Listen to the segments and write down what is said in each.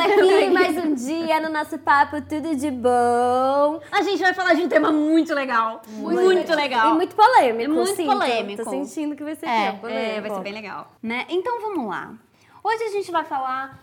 aqui mais um dia no nosso papo Tudo de Bom. A gente vai falar de um tema muito legal. Muito, muito legal. E muito polêmico. É muito sinto. polêmico. Tô sentindo que vai ser É, bem polêmico. é, vai ser bem legal. Né? Então vamos lá. Hoje a gente vai falar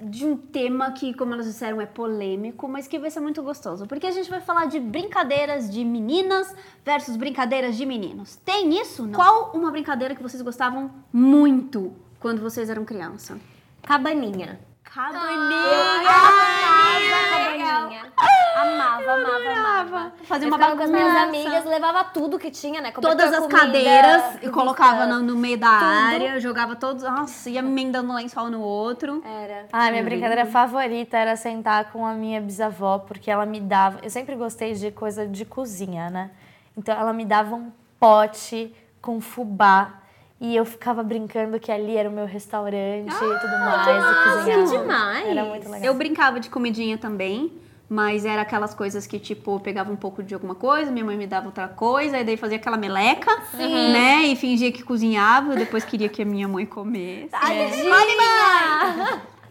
de um tema que, como elas disseram, é polêmico, mas que vai ser muito gostoso. Porque a gente vai falar de brincadeiras de meninas versus brincadeiras de meninos. Tem isso? Não? Qual uma brincadeira que vocês gostavam muito quando vocês eram criança? Cabaninha. Cabaninha! Cabaninha. Amava, amava, amava. Eu uma ficava com as minhas bagunça. amigas, levava tudo que tinha, né? Cobertor, Todas as comida, cadeiras e colocava no, no meio da tudo. área, jogava todos. Nossa, ia emendando um lençol no outro. Era. Ah, minha brincadeira favorita era sentar com a minha bisavó, porque ela me dava. Eu sempre gostei de coisa de cozinha, né? Então ela me dava um pote com fubá. E eu ficava brincando que ali era o meu restaurante e tudo mais. e cozinhava. demais. Era muito legal. Eu brincava de comidinha também, mas era aquelas coisas que, tipo, eu pegava um pouco de alguma coisa, minha mãe me dava outra coisa, e daí fazia aquela meleca, né? E fingia que cozinhava, depois queria que a minha mãe comesse.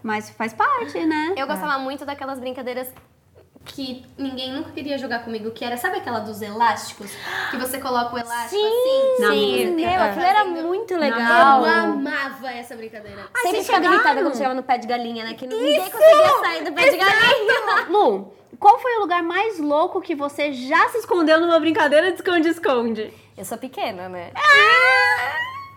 Mas faz parte, né? Eu gostava muito daquelas brincadeiras que ninguém nunca queria jogar comigo, que era, sabe aquela dos elásticos? Que você coloca o elástico assim? Na Sim, minha. meu, aquilo era muito Eu legal. amava essa brincadeira. Sempre ficava irritada quando chegava no pé de galinha, né? Que ninguém conseguia sair do pé de galinha. Lu, qual foi o lugar mais louco que você já se escondeu numa brincadeira de esconde-esconde? Eu sou pequena, né?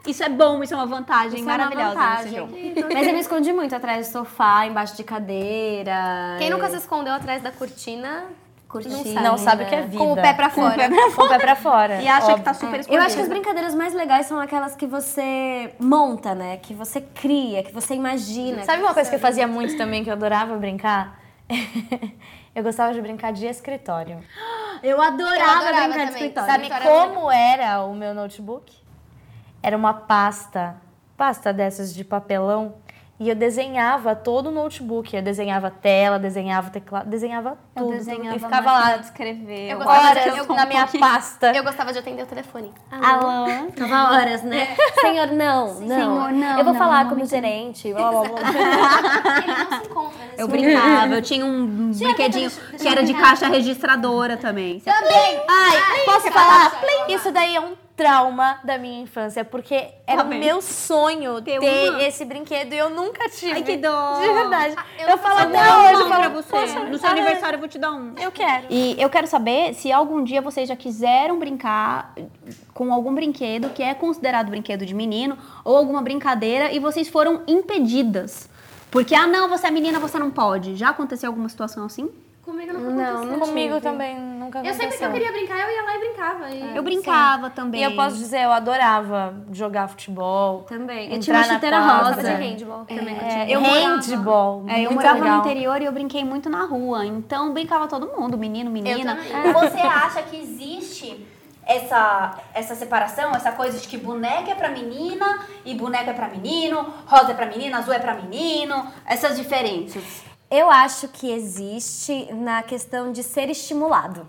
Isso é bom, isso é uma vantagem Isso é uma maravilhosa nesse vantagem. jogo. Mas eu me escondi muito atrás do sofá, embaixo de cadeira. Quem nunca se escondeu atrás da cortina, curtia? Não sabe o que é vida. com o pé pra fora. Com o pé pra fora. E acha que óbvio. tá super Eu escondido. acho que as brincadeiras mais legais são aquelas que você monta, né? Que você cria, que você imagina. Sabe uma coisa que eu fazia muito também, que eu adorava brincar? eu gostava de brincar de escritório. Eu adorava, Eu adorava brincar de também. escritório. Sabe é como era o meu notebook? Era uma pasta, pasta dessas de papelão, e eu desenhava todo o notebook. Eu desenhava tela, desenhava teclado, desenhava tudo. e ficava lá de escrever. Eu gostava de- horas eu- na minha pasta. Eu gostava de atender o telefone. Alô? Ficava horas, né? Senhor, não, não. Senhor, não, Eu vou não, falar não, como gerente. blá, blá, blá. Ele não se encontra nesse Eu brincava, eu tinha um brinquedinho que era de caixa registradora também. Também! Ai, posso falar? Isso daí é um trauma da minha infância, porque era o bem. meu sonho Ter uma? esse brinquedo e eu nunca tive. Ai, que dó. De verdade. eu eu não falo até Não, hoje, eu falo, você. poxa, No seu ah, aniversário eu vou te dar um. Eu quero. E eu quero saber se algum dia vocês já quiseram brincar com algum brinquedo que é considerado brinquedo de menino ou alguma brincadeira e vocês foram impedidas. Porque, ah, não, você é menina, você não pode. Já aconteceu alguma situação assim? Comigo não Não, aconteceu. não Comigo tive. também nunca Eu sempre que eu aconteceu. queria brincar, eu ia lá e brincava. E... Eu brincava também. E eu posso dizer, eu adorava jogar futebol. Também. Eu Entrar tinha uma na chuteira rosa. De handball também. É, eu morava- handball. É, eu morava legal. no interior e eu brinquei muito na rua. Então brincava todo mundo, menino, menina. também. Você acha que existe essa, essa separação, essa coisa de que boneca é pra menina e boneca é pra menino, rosa é pra menina, azul é pra menino, essas diferenças? Eu acho que existe na questão de ser estimulado.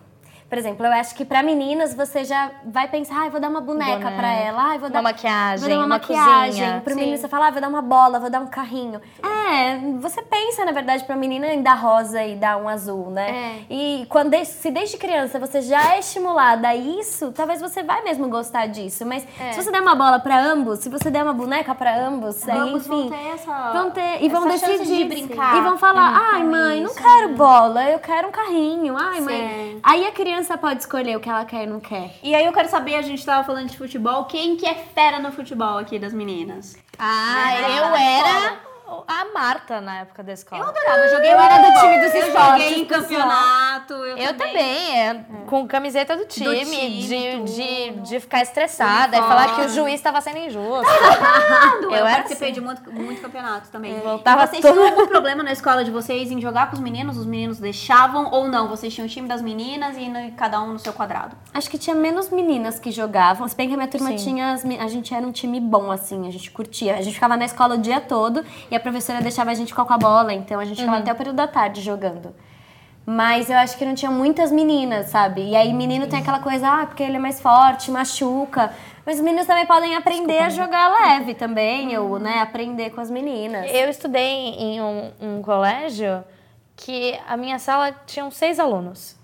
Por exemplo, eu acho que pra meninas você já vai pensar, ai, vou dar uma boneca Boneca. pra ela, ai, vou Uma dar maquiagem, vou dar uma, uma maquiagem. cozinha. Pro Sim. menino você fala, ah, vou dar uma bola, vou dar um carrinho. É, você pensa, na verdade, pra menina em dar rosa e dar um azul, né? E quando se desde criança você já é estimulada a isso, talvez você vai mesmo gostar disso. Mas se você der uma bola pra ambos, se você der uma boneca pra ambos, aí, enfim, vão ter essa- vão ter e vão decidir de brincar. e vão falar, ai com mãe, não quero bola, eu quero um carrinho, ai mãe. Aí a criança pode escolher o que ela quer e não quer. E aí eu quero saber, a gente tava falando de futebol, quem que é fera no futebol aqui das meninas? Ah, eu era a Marta na época da escola. Eu adorava, eu joguei Eu era do time dos eu esportes, joguei em pessoal. campeonato. Eu, Eu também, é, com camiseta do time, time, de, de, de ficar estressada e falar que o juiz estava sendo injusto. Eu, Eu era participei assim. de muito, muito campeonato também. voltava e vocês toda- tinham algum problema na escola de vocês em jogar com os meninos? Os meninos deixavam ou não? Vocês tinham o time das meninas e no- cada um no seu quadrado? Acho que tinha menos meninas que jogavam. Se bem que a minha turma Sim. tinha. as a gente era um time bom, assim, a gente curtia. A gente ficava na escola o dia todo e a professora deixava a gente ficar com a bola, então a gente ficava até o período da tarde jogando. Mas eu acho que não tinha muitas meninas, sabe? E aí menino tem aquela coisa, ah, porque ele é mais forte, machuca. Mas os meninos também podem aprender a jogar leve também, ou né, aprender com as meninas. Eu estudei em um, um colégio que a minha sala tinha seis alunos.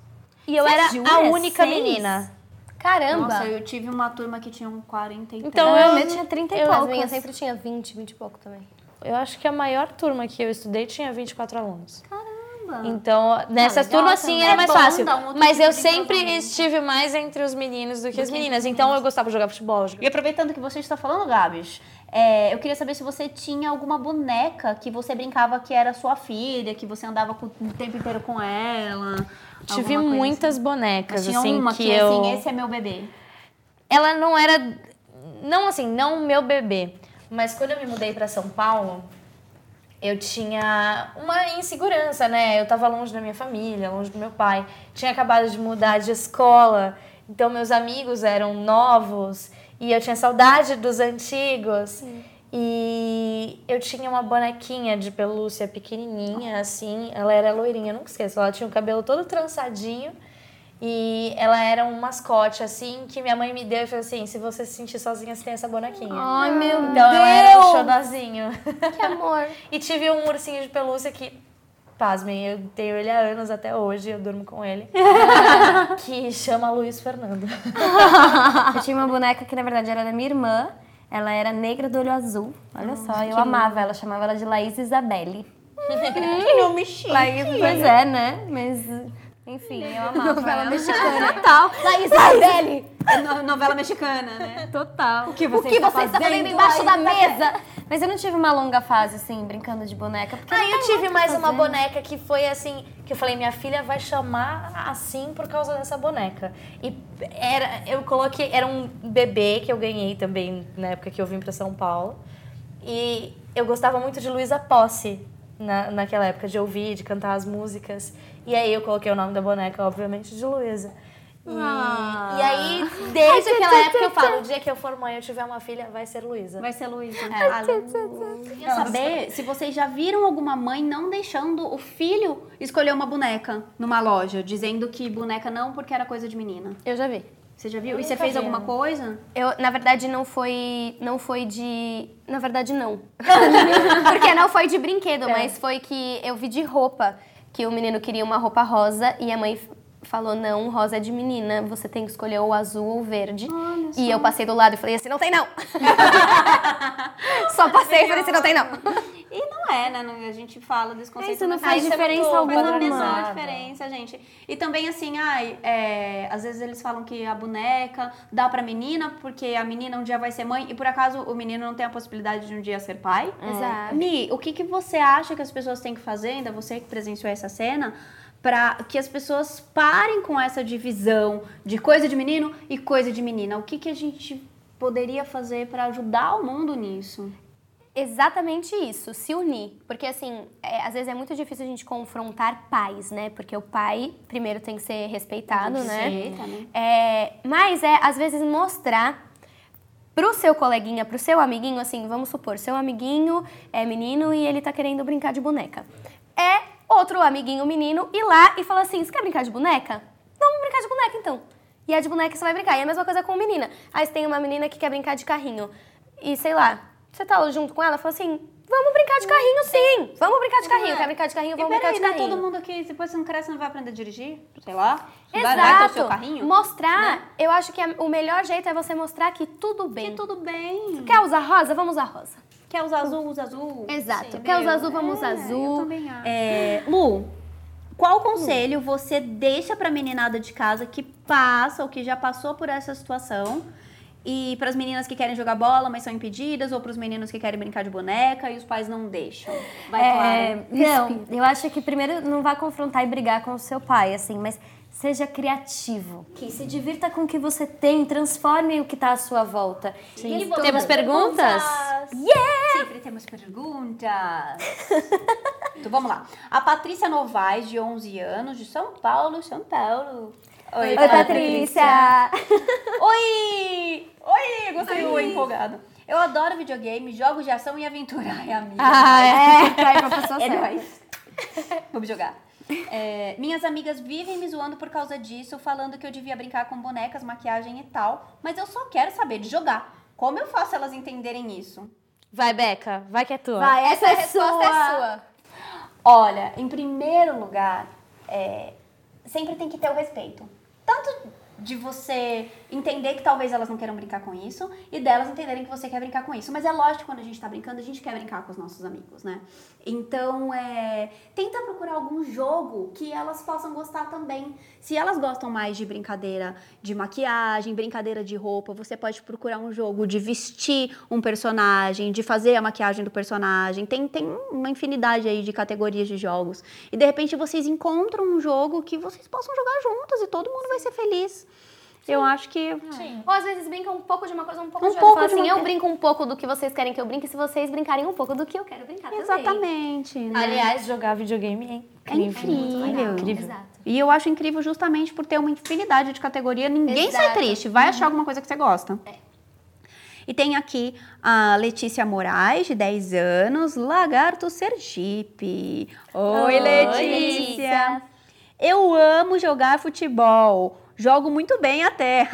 E eu Você era jura? a única Seis? menina. Caramba! Nossa, eu tive uma turma que tinha um 43. Então Ah, eu, o meu tinha 30 e eu- As minhas sempre tinha 20, 20 e pouco também. Eu acho que a maior turma que eu estudei tinha 24 alunos. Caramba. Então, nessas legal turmas, sim, era É mais fácil. um Mas tipo eu sempre estive mais entre os meninos do que as meninas. Então, eu gostava de jogar futebol. E aproveitando que você está falando, Gabs, é, eu queria saber se você tinha alguma boneca que você brincava que era sua filha, que você andava com- o tempo inteiro com ela. Tive muitas assim. bonecas, Mas assim, uma que, que, eu... assim, esse é meu bebê. Ela não era... Não assim, não meu bebê. Mas quando eu me mudei pra São Paulo, eu tinha uma insegurança, né? Eu tava longe da minha família, longe do meu pai. Tinha acabado de mudar de escola. Então, meus amigos eram novos. E eu tinha saudade dos antigos. E eu tinha uma bonequinha de pelúcia pequenininha, assim. Ela era loirinha, nunca esqueço. Ela tinha o cabelo todo trançadinho. E ela era um mascote, assim, que minha mãe me deu e falou assim: se você se sentir sozinha, você tem essa bonequinha. Ai, meu Então ela era um xodozinho. Que amor! E tive um ursinho de pelúcia que, pasmem, eu tenho ele há anos até hoje, eu durmo com ele. que chama Luiz Fernando. Eu tinha uma boneca que na verdade era da minha irmã. Ela era negra do olho azul. Olha só, eu amava ela, chamava ela de Laís Isabelle. Que nome chique. Laís, pois é, né? Mas, enfim, eu amava. Novela ela. mexicana. Total. Laís Isabelle. É no- novela mexicana, né? Total. O que O você, que você está fazendo embaixo da mesa? Mas eu não tive uma longa fase, assim, brincando de boneca. Porque Aí não eu tive o mais uma boneca que foi assim, que eu falei, minha filha vai chamar assim por causa dessa boneca. E era, eu coloquei, era um bebê que eu ganhei também na época que eu vim pra São Paulo. E eu gostava muito de Luísa Posse na, naquela época, de ouvir, de cantar as músicas. E aí eu coloquei o nome da boneca, obviamente, de Luísa. E, Ah. e aí, desde aquela época eu falo, o dia que eu for mãe e eu tiver uma filha, vai ser Luísa. Vai ser Luísa. Eu queria saber se vocês já viram alguma mãe não deixando o filho escolher uma boneca numa loja, dizendo que boneca não porque era coisa de menina. Eu já vi. Você já viu? E você fez alguma coisa? Eu, na verdade, não foi, não foi de... Na verdade, não. Porque não foi de brinquedo, mas foi que eu vi de roupa. Que o menino queria uma roupa rosa e a mãe falou, não, rosa é de menina, você tem que escolher o azul ou o verde. E eu passei do lado e falei assim, não tem não. Só passei e falei assim, não tem não. Não é, né? Não- A gente fala desse conceito. isso não faz é diferença muito- alguma. Faz a menor diferença, gente. E também, assim, ai, é, às vezes eles falam que a boneca dá pra menina, porque a menina um dia vai ser mãe, e por acaso o menino não tem a possibilidade de um dia ser pai. Exato. Mi, o que, que você acha que as pessoas têm que fazer, ainda você que presenciou essa cena, pra que as pessoas parem com essa divisão de coisa de menino e coisa de menina? O que, que a gente poderia fazer pra ajudar o mundo nisso? Exatamente isso, se unir. Porque, assim, é, às vezes é muito difícil a gente confrontar pais, né? Porque o pai, primeiro, tem que ser respeitado, né? Respeita, né? É, mas é, às vezes, mostrar pro seu coleguinha, pro seu amiguinho, assim, vamos supor, seu amiguinho é menino e ele tá querendo brincar de boneca. É outro amiguinho menino ir lá e falar assim: você quer brincar de boneca? Vamos brincar de boneca então. E a de boneca você vai brincar. E a mesma coisa com menina. Aí você tem uma menina que quer brincar de carrinho. E sei lá, você tá junto com ela, fala assim: vamos brincar de carrinho sim! Vamos brincar de carrinho. Quer brincar de carrinho? Vamos brincar de é carrinho. todo mundo aqui, depois você não cresce, não vai aprender a dirigir? Sei lá. Vai, vai o Exato. seu carrinho? Mostrar, eu acho que a- o melhor jeito é você mostrar que tudo bem. E tudo bem. Quer usar rosa? Vamos usar rosa. Quer usar azul, usa azul. Exato. Sim, Quer usar azul? Vamos usar É, azul. Eu também acho. É, Lu, qual conselho você deixa pra meninada de casa que passa ou que já passou por essa situação? E pras meninas que querem jogar bola, mas são impedidas, ou pros meninos que querem brincar de boneca e os pais não deixam? Vai, É, Clara. não, eu acho que primeiro não vá confrontar e brigar com o seu pai, assim, mas seja criativo. Que se divirta com o que você tem, transforme o que tá à sua volta. E você? Temos perguntas? Sempre temos perguntas. então vamos lá. A Patrícia Novaes, de 11 anos, de São Paulo, São Paulo. Oi, Oi, Patrícia! Oi! Oi! Gostei do empolgado. Eu adoro videogame, jogos de ação e aventura. Ai, amiga. Ah, é. Vai pra pessoa é nóis. Vamos jogar. É, minhas amigas vivem me zoando por causa disso, falando que eu devia brincar com bonecas, maquiagem e tal, mas eu só quero saber de jogar. Como eu faço elas entenderem isso? Vai, Beca, vai que é tua. Vai, essa, Essa é resposta sua. é sua. Olha, em primeiro lugar, é, sempre tem que ter o respeito. Tanto de você entender que talvez elas não queiram brincar com isso e delas entenderem que você quer brincar com isso. Mas é lógico, quando a gente tá brincando, a gente quer brincar com os nossos amigos, né? Então, é, tenta procurar algum jogo que elas possam gostar também. Se elas gostam mais de brincadeira de maquiagem, brincadeira de roupa, você pode procurar um jogo de vestir um personagem, de fazer a maquiagem do personagem. Tem, tem uma infinidade aí de categorias de jogos. E de repente vocês encontram um jogo que vocês possam jogar juntas e todo mundo vai ser feliz. Eu acho que. Ou às vezes brinca um pouco de uma coisa, um pouco Um de outra. pouco Fala assim, uma eu brinco um pouco do que vocês querem que eu brinque, se vocês brincarem um pouco do que eu quero brincar também. Exatamente. né? Aliás, jogar videogame é É incrível. incrível. incrível. Exato. E eu acho incrível justamente por ter uma infinidade de categoria. Ninguém sai Exato. triste. Vai achar alguma coisa que você gosta. E tem aqui a Letícia Moraes, de 10 anos, Lagarto Sergipe. Oi, Letícia. Letícia. Eu amo jogar futebol. Jogo muito bem até.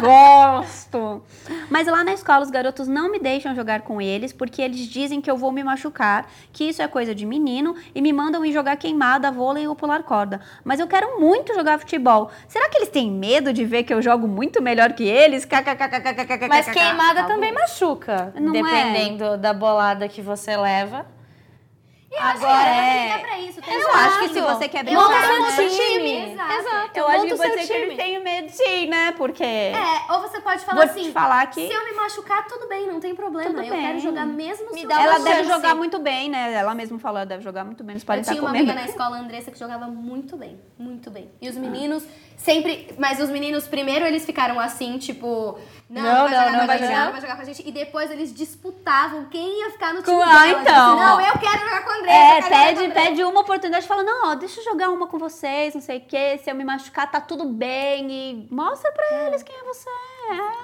Gosto. Mas lá na escola os garotos não me deixam jogar com eles porque eles dizem que eu vou me machucar, que isso é coisa de menino e me mandam ir jogar queimada, vôlei ou pular corda. Mas eu quero muito jogar futebol. Será que eles têm medo de ver que eu jogo muito melhor que eles? Mas queimada também machuca, dependendo da bolada que você leva. Agora é. pra isso. Tem Eu acho que se você quer brincar, Monta seu time. Exato. Exato. Eu acho que ser que tenham medo sim, né? Porque É, ou você pode falar vou assim, te falar que se eu me machucar, tudo bem, não tem problema. Tudo eu quero bem. jogar mesmo se Me dá uma ela deve chance. jogar muito bem, né? Ela mesma falou, ela deve jogar muito bem. Podem Eu estar tinha uma comendo. amiga na escola, a Andressa, que jogava muito bem. Muito bem. E os meninos sempre. Mas os meninos, primeiro, eles ficaram assim, tipo. Não, Não, vai não, jogar, não vai, jogar, não vai jogar com a gente. E depois eles disputavam quem ia ficar no time ah, então. Não, eu quero jogar com a Andressa. É, a pede, Andressa. pede uma oportunidade e fala: não, ó, deixa eu jogar uma com vocês, não sei o quê. Se eu me machucar, tá tudo bem. E mostra pra eles quem é você.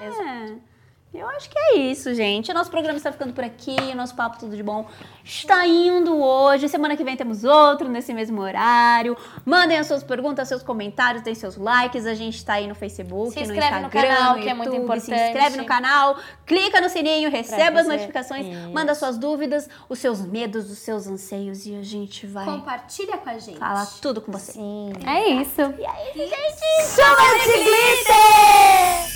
É. Eu acho que é isso, gente. O nosso programa está ficando por aqui, o nosso papo tudo de bom está indo hoje. Semana que vem temos outro nesse mesmo horário. Mandem as suas perguntas, seus comentários, deem seus likes. A gente está aí no Facebook, Se no inscreve no Instagram, canal, no que é muito YouTube. Se importante. inscreve no canal, clica no sininho, receba as notificações, Isso. manda suas dúvidas, os seus medos, os seus anseios e a gente vai Compartilha com a gente. falar tudo com você. Sim. É isso. E é isso, gente! Chama de glitter!